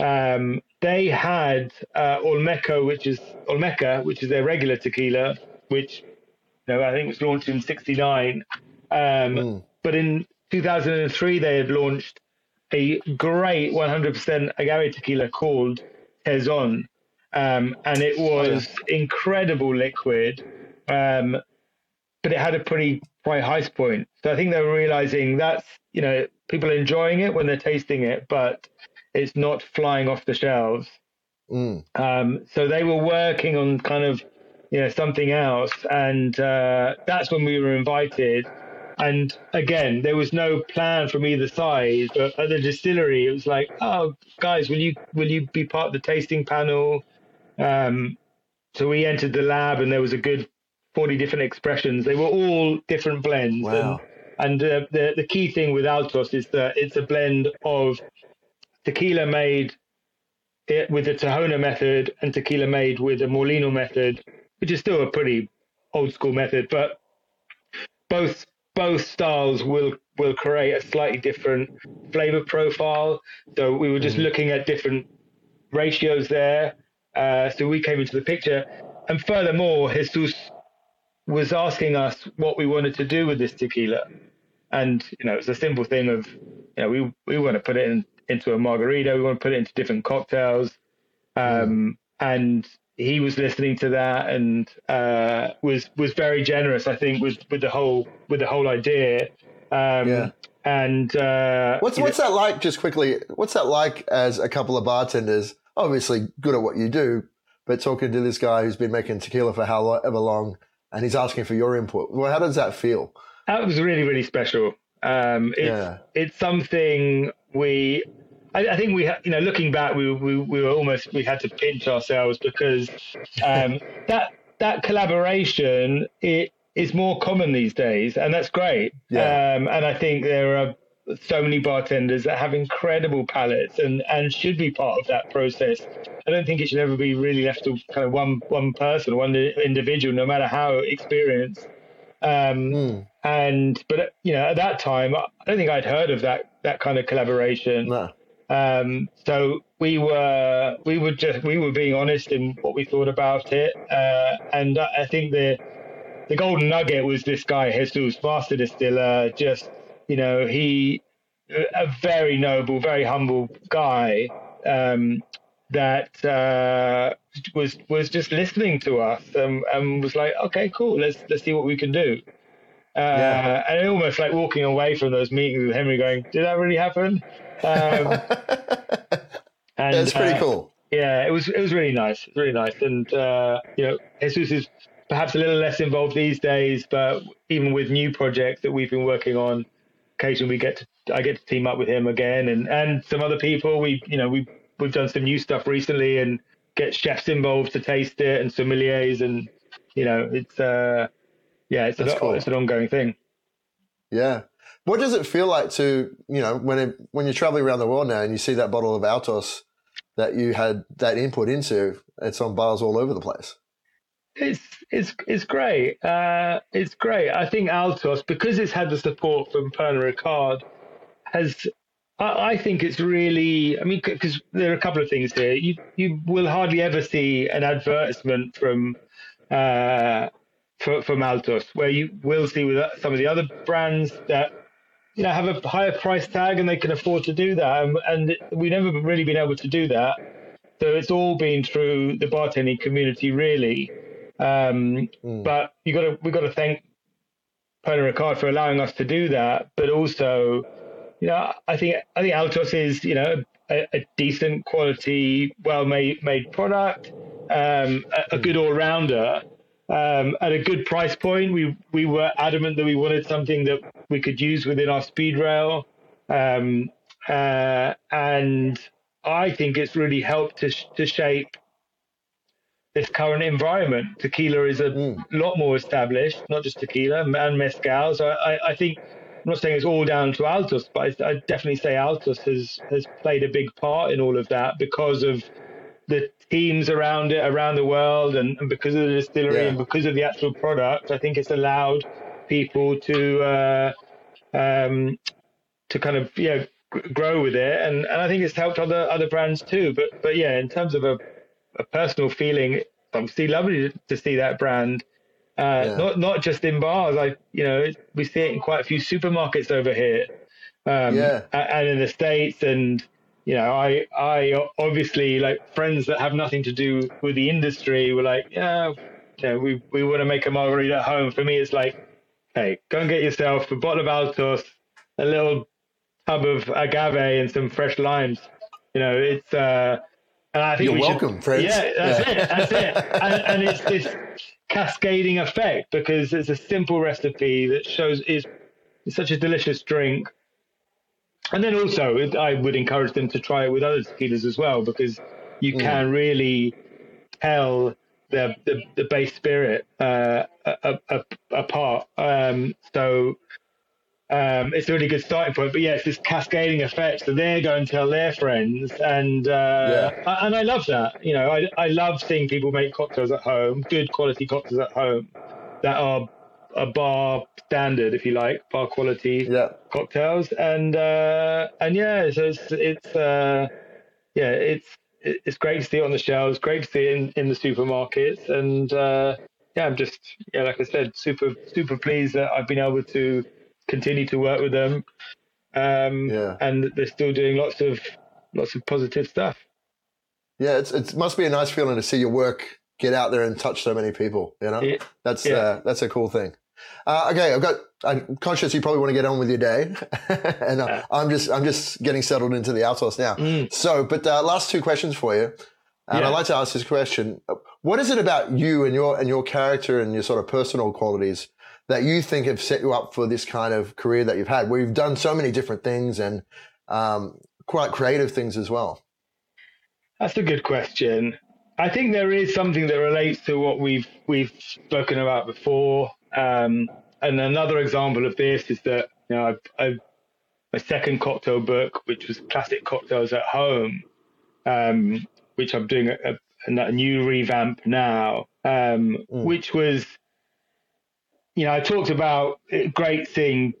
Speaker 2: Um, they had uh, Olmeca, which is Olmeca, which is their regular tequila, which you know, I think was launched in '69. Um, mm. But in 2003, they had launched a great 100% agave tequila called Tezon, um, and it was oh, yeah. incredible liquid, um, but it had a pretty quite high point. So I think they were realizing that's you know people are enjoying it when they're tasting it, but it's not flying off the shelves. Mm. Um, so they were working on kind of you know something else, and uh, that's when we were invited. And again, there was no plan from either side. But at the distillery, it was like, "Oh, guys, will you will you be part of the tasting panel?" Um, so we entered the lab, and there was a good forty different expressions. They were all different blends.
Speaker 1: Wow.
Speaker 2: And, and uh, the the key thing with Altos is that it's a blend of tequila made with the Tahona method and tequila made with the Molino method, which is still a pretty old school method, but both both styles will will create a slightly different flavor profile. So we were just mm looking at different ratios there. Uh, so we came into the picture, and furthermore, Jesus was asking us what we wanted to do with this tequila. And you know, it's a simple thing of you know we we want to put it in, into a margarita, we want to put it into different cocktails, um, mm. and he was listening to that and uh, was was very generous. I think with with the whole with the whole idea. Um, yeah. And uh,
Speaker 1: what's what's know, that like? Just quickly, what's that like as a couple of bartenders? Obviously, good at what you do, but talking to this guy who's been making tequila for however long, and he's asking for your input. Well, how does that feel?
Speaker 2: That was really, really special. Um, it's, yeah. it's something we, I, I, think we, ha- you know, looking back, we, we, we were almost, we had to pinch ourselves because um, that, that collaboration, it is more common these days, and that's great. Yeah. Um, and I think there are so many bartenders that have incredible palates and, and should be part of that process. I don't think it should ever be really left to kind of one one person, one individual, no matter how experienced. Um, mm. And but you know, at that time, I don't think I'd heard of that that kind of collaboration.
Speaker 1: No.
Speaker 2: Um, so we were we were just we were being honest in what we thought about it, uh, and I think the the golden nugget was this guy Jesus, master distiller. Just you know, he a very noble, very humble guy. Um, that uh, was was just listening to us and, and, was like, okay, cool, let's let's see what we can do. Uh, yeah. And almost like walking away from those meetings with Henry, going, did that really happen? Um,
Speaker 1: and, That's pretty uh, cool.
Speaker 2: Yeah, it was it was really nice, really nice, and uh, you know, Jesus is perhaps a little less involved these days, but even with new projects that we've been working on, occasionally we get to I get to team up with him again, and and some other people. We you know we we've done some new stuff recently and get chefs involved to taste it and sommeliers and you know it's uh yeah it's, a, cool. it's an ongoing thing
Speaker 1: yeah What does it feel like to you know when it, when you're traveling around the world now and you see that bottle of Altos that you had that input into? It's on bars all over the place.
Speaker 2: It's it's it's great. Uh, it's great. I think Altos because it's had the support from Pernod Ricard has I, think it's really. I mean, because there are a couple of things here. You you will hardly ever see an advertisement from uh, for, from Altos, where you will see with some of the other brands that you know have a higher price tag and they can afford to do that, and, and we've never really been able to do that. So it's all been through the bartending community, really. Um, mm. But you got to we got to thank Pernod Ricard for allowing us to do that, but also you know, I think I think Altos is you know a, a decent quality, well made made product, um, a, a, good all rounder. Um, at a good price point, we we were adamant that we wanted something that we could use within our speed rail, um, uh, and I think it's really helped to to shape this current environment. Tequila is a mm. lot more established, not just tequila and mezcal. So I, I think I'm not saying it's all down to Altos, but I, I definitely say Altos has has played a big part in all of that because of the teams around it around the world and, and because of the distillery yeah. and because of the actual product. I think it's allowed people to uh, um, to kind of yeah grow with it, and, and I think it's helped other other brands too. But but yeah, in terms of a, a personal feeling, obviously lovely to see that brand uh, yeah. Not not just in bars. I you know we see it in quite a few supermarkets over here, um, yeah. and in the states. And you know, I I obviously like friends that have nothing to do with the industry were like, yeah, you know, we we want to make a margarita at home. For me, it's like, hey, go and get yourself a bottle of Altos, a little tub of agave, and some fresh limes. You know, it's. uh and I think
Speaker 1: You're
Speaker 2: we
Speaker 1: welcome,
Speaker 2: should,
Speaker 1: friends.
Speaker 2: Yeah, that's yeah. it. That's it. And, and it's this cascading effect because it's a simple recipe that shows is such a delicious drink. And then also, I would encourage them to try it with other tequilas as well because you mm. can really tell the the, the base spirit uh, apart. Um, so um, it's a really good starting point. But yeah, it's this cascading effect. So they're going to tell their friends, and uh, yeah. and I love that. You know, I I love seeing people make cocktails at home, good quality cocktails at home, that are a bar standard, if you like, bar quality
Speaker 1: yeah.
Speaker 2: cocktails, and uh, and yeah, so it's it's uh, yeah, it's it's great to see it on the shelves, great to see it in, in the supermarkets, and uh, yeah, I'm just yeah, like I said, super super pleased that I've been able to continue to work with them. Um, yeah. And they're still doing lots of lots of positive stuff.
Speaker 1: Yeah, it's it must be a nice feeling to see your work get out there and touch so many people. You know, that's yeah. uh, that's a cool thing. Uh, okay, I've got. I'm conscious you probably want to get on with your day, and uh, I'm just I'm just getting settled into the Altos now. Mm. So, but uh, last two questions for you, and yeah. I'd like to ask this question: What is it about you and your and your character and your sort of personal qualities that you think have set you up for this kind of career that you've had, where you've done so many different things and um, quite creative things as well?
Speaker 2: That's a good question. I think there is something that relates to what we've we've spoken about before. Um, and another example of this is that you know I've, I've my second cocktail book, which was classic cocktails at home, um, which I'm doing a, a, a, new revamp now, um, mm. which was you know, I talked about great thing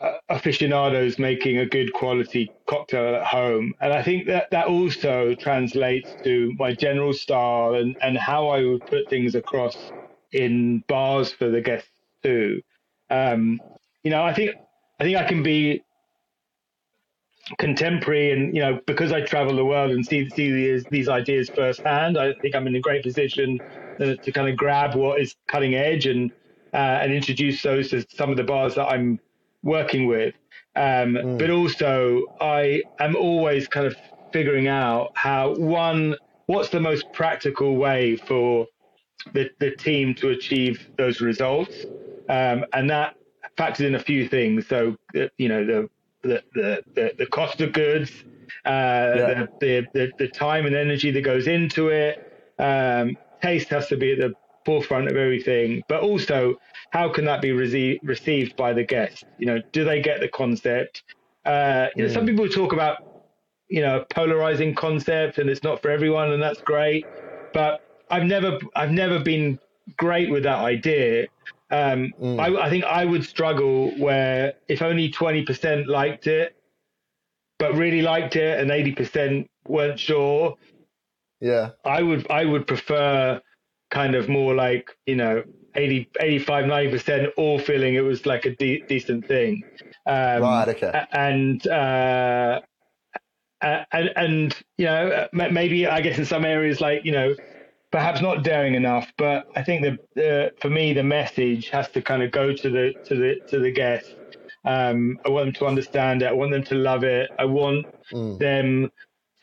Speaker 2: uh, aficionados making a good quality cocktail at home. And I think that that also translates to my general style and, and how I would put things across in bars for the guests too. Um, you know, I think I think I can be contemporary and you know because I travel the world and see see these these ideas firsthand. I think I'm in a great position to, to kind of grab what is cutting edge and uh, and introduce those to some of the bars that I'm working with. Um, mm. But also, I am always kind of figuring out how one, what's the most practical way for the, the team to achieve those results, um, and that factors in a few things. So, you know, the the the, the, cost of goods, uh, yeah. the, the, the the time and energy that goes into it. Um, taste has to be at the forefront of everything, but also how can that be rece- received by the guest? You know, do they get the concept? Uh, you know, some people talk about you know polarizing concept, and it's not for everyone, and that's great. But I've never I've never been great with that idea. Um, mm. I, I think I would struggle where if only twenty percent liked it, but really liked it, and eighty percent weren't sure.
Speaker 1: Yeah,
Speaker 2: I would I would prefer kind of more like you know 80, 85, 90 percent all feeling it was like a de- decent thing.
Speaker 1: Um, right. Okay.
Speaker 2: And uh, and and you know maybe I guess in some areas like you know perhaps not daring enough, but I think the uh, for me the message has to kind of go to the to the to the guest. Um, I want them to understand it. I want them to love it. I want mm. them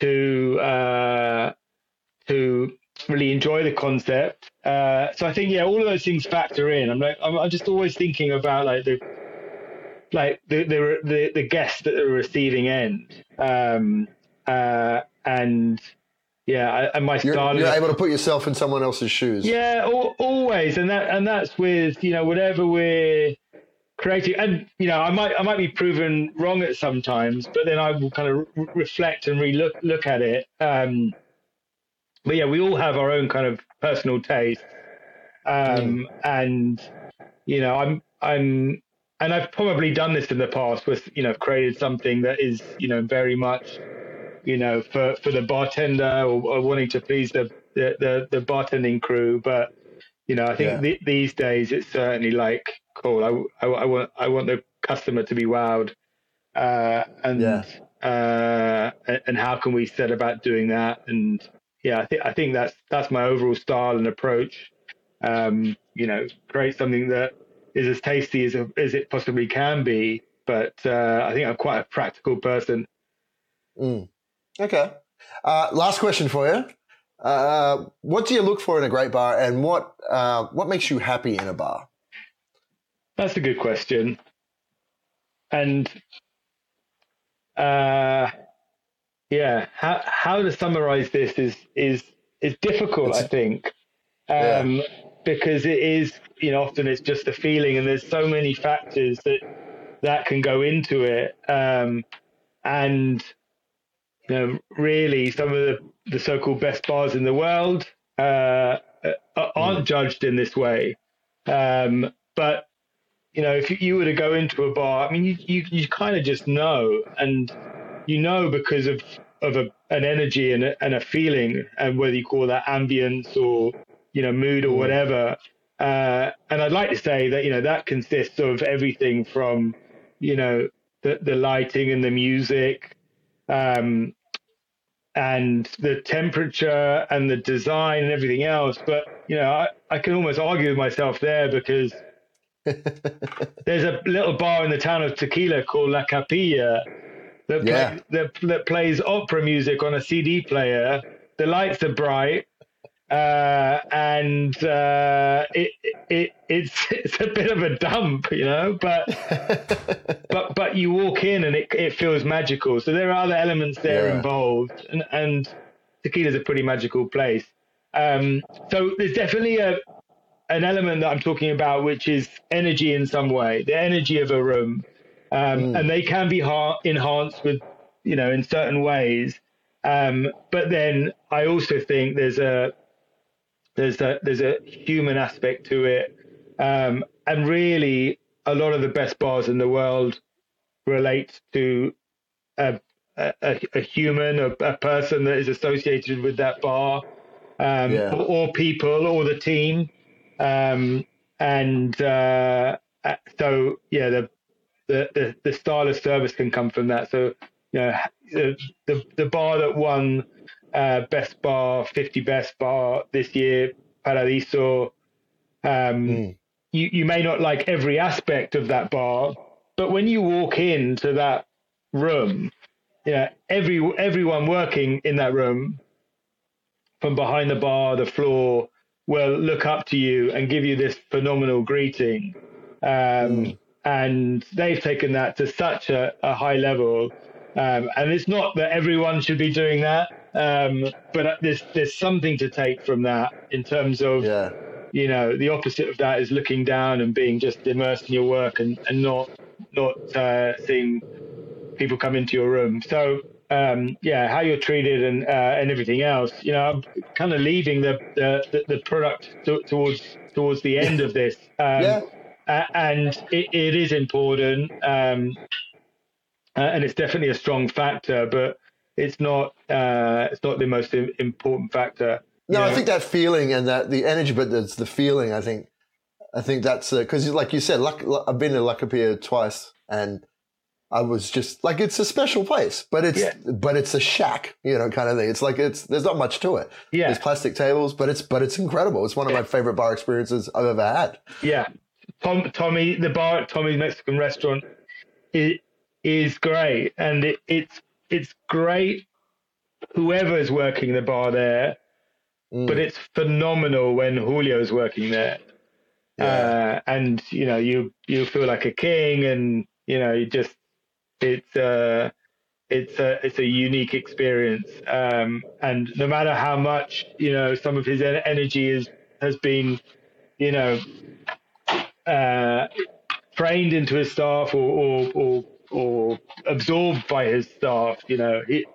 Speaker 2: to uh, to really enjoy the concept. Uh, so I think yeah, all of those things factor in. I'm like I'm, I'm just always thinking about like the like the the the, the guests at the receiving end. Um, uh, and yeah, and my
Speaker 1: style. You're, you're able to put yourself in someone else's shoes.
Speaker 2: Yeah, always, and that and that's with you know whatever we're creating, and you know I might I might be proven wrong at sometimes, but then I will kind of re- reflect and re-look look at it. Um, but yeah, we all have our own kind of personal taste, um, mm. and you know I'm I'm and I've probably done this in the past with you know created something that is you know very much you know, for, for the bartender or, or wanting to please the, the, the, the, bartending crew. But, you know, I think yeah. th- these days it's certainly like, cool, I, I, I, want, I want the customer to be wowed. Uh, and, yeah. uh, and how can we set about doing that? And yeah, I think, I think that's, that's my overall style and approach. Um, you know, create something that is as tasty as, as it possibly can be. But uh, I think I'm quite a practical person.
Speaker 1: Mm. Okay. Uh, last question for you. Uh, what do you look for in a great bar, and what uh, what makes you happy in a bar?
Speaker 2: That's a good question. And uh, yeah, how how to summarize this is is is difficult, it's, I think, um, yeah. because it is you know often it's just a feeling, and there's so many factors that that can go into it, um, and you know, really some of the, the so-called best bars in the world uh, aren't mm. judged in this way. Um, but you know, if you were to go into a bar, I mean, you you, you kind of just know, and you know because of of a, an energy and a, and a feeling, and whether you call that ambience or you know mood or mm. whatever. Uh, and I'd like to say that you know that consists of everything from you know the the lighting and the music, um, and the temperature and the design and everything else. But you know, I, I can almost argue with myself there because there's a little bar in the town of Tequila called La Capilla that, yeah. play, that, that plays opera music on a CD player. The lights are bright uh, and uh, it, it it's it's a bit of a dump, you know. But but but you walk in and it it feels magical. So there are other elements there yeah. involved, and and Tequila's a pretty magical place. Um, so there's definitely a an element that I'm talking about, which is energy in some way, the energy of a room, um, mm. and they can be ha- enhanced with you know in certain ways. Um, but then I also think there's a there's a there's a human aspect to it, um, and really a lot of the best bars in the world relate to a a, a human, a, a, person that is associated with that bar, um, yeah. or, or, people, or the team, um, and uh, uh, so yeah, the, the the the style of service can come from that. So you know, the the, bar that won uh, best bar, 50 best bar this year, Paradiso. Um, mm. you, you may not like every aspect of that bar, but when you walk into that room, yeah, every everyone working in that room, from behind the bar, the floor, will look up to you and give you this phenomenal greeting. Um, mm. And they've taken that to such a, a high level. Um, and it's not that everyone should be doing that. Um, but there's there's something to take from that in terms of
Speaker 1: yeah.
Speaker 2: you know, the opposite of that is looking down and being just immersed in your work and, and not not uh, seeing people come into your room. So um, yeah, how you're treated and uh, and everything else. You know, I'm kind of leaving the the, the product to, towards towards the end of this. Um, yeah. Uh, and it, it is important, um, and it's definitely a strong factor, but it's not uh, it's not the most important factor.
Speaker 1: No? I think that feeling and that the energy, but it's the feeling. I think I think that's because, uh, like you said, luck, I've been to La Capilla twice, and I was just like, it's a special place, but it's yeah. but it's a shack, you know, kind of thing. It's like it's there's not much to it. Yeah, there's plastic tables, but it's but it's incredible. It's one of my favorite bar experiences I've ever had.
Speaker 2: Yeah, Tom, Tommy, the bar at Tommy's Mexican restaurant, it is great, and it, it's it's great. Whoever's working the bar there, mm. but it's phenomenal when Julio's working there. Yeah. Uh, and you know you you feel like a king, and you know you just it's a it's a it's a unique experience. Um, and no matter how much you know some of his energy is has been, you know, uh, trained into his staff or, or or or absorbed by his staff, you know, he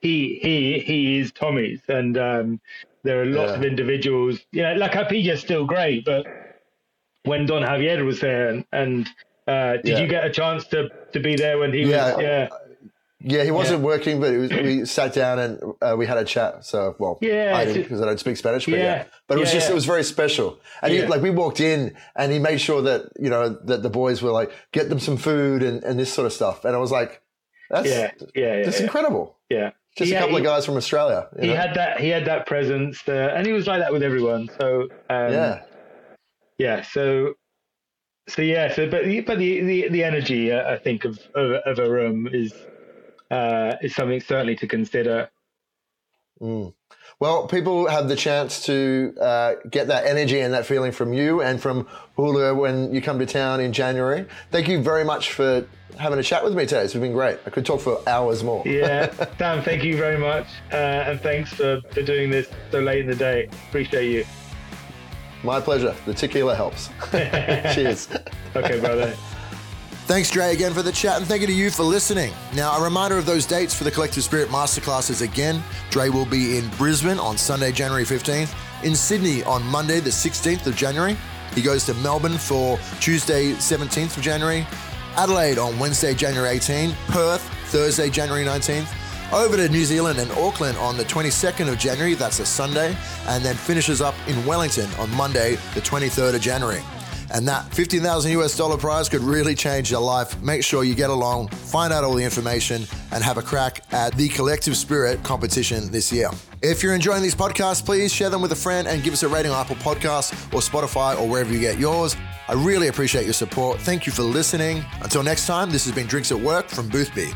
Speaker 2: he he he is Tommy's, and um, there are lots yeah. of individuals. You know, like is still great, but when Don Javier was there and, and uh, did yeah. you get a chance to, to be there when he yeah. was? Yeah.
Speaker 1: Yeah, he wasn't yeah. working, but was, we sat down and uh, we had a chat. So, well, yeah, I didn't because I don't speak Spanish, but yeah, yeah. but it was just it was very special. And he, like we walked in, and he made sure that you know that the boys were like get them some food and, and this sort of stuff. And I was like, that's yeah, yeah, that's incredible.
Speaker 2: Yeah,
Speaker 1: just a couple he, of guys from Australia.
Speaker 2: he know? had that he had that presence, uh, and he was like that with everyone. So um, yeah, yeah. So so yeah, so but but the the, the energy uh, I think of, of, of a room is uh, is something certainly to consider.
Speaker 1: Mm. Well, people have the chance to uh, get that energy and that feeling from you and from Julio when you come to town in January. Thank you very much for having a chat with me today. It's been great. I could talk for hours more.
Speaker 2: yeah, Dan, thank you very much. Uh, and thanks for, for doing this so late in the day. Appreciate you.
Speaker 1: My pleasure. The tequila helps. Cheers.
Speaker 2: okay, brother.
Speaker 1: Thanks, Dre, again for the chat, and thank you to you for listening. Now, a reminder of those dates for the Collective Spirit Masterclasses again. Dre will be in Brisbane on Sunday, January 15th, in Sydney on Monday, the 16th of January. He goes to Melbourne for Tuesday, 17th of January, Adelaide on Wednesday, January 18th, Perth, Thursday, January 19th, over to New Zealand and Auckland on the 22nd of January, that's a Sunday, and then finishes up in Wellington on Monday, the 23rd of January. And that 15,000 US dollar prize could really change your life. Make sure you get along, find out all the information, and have a crack at the Collective Spirit competition this year. If you're enjoying these podcasts, please share them with a friend and give us a rating on Apple Podcasts or Spotify or wherever you get yours. I really appreciate your support. Thank you for listening. Until next time, this has been Drinks at Work from Boothby.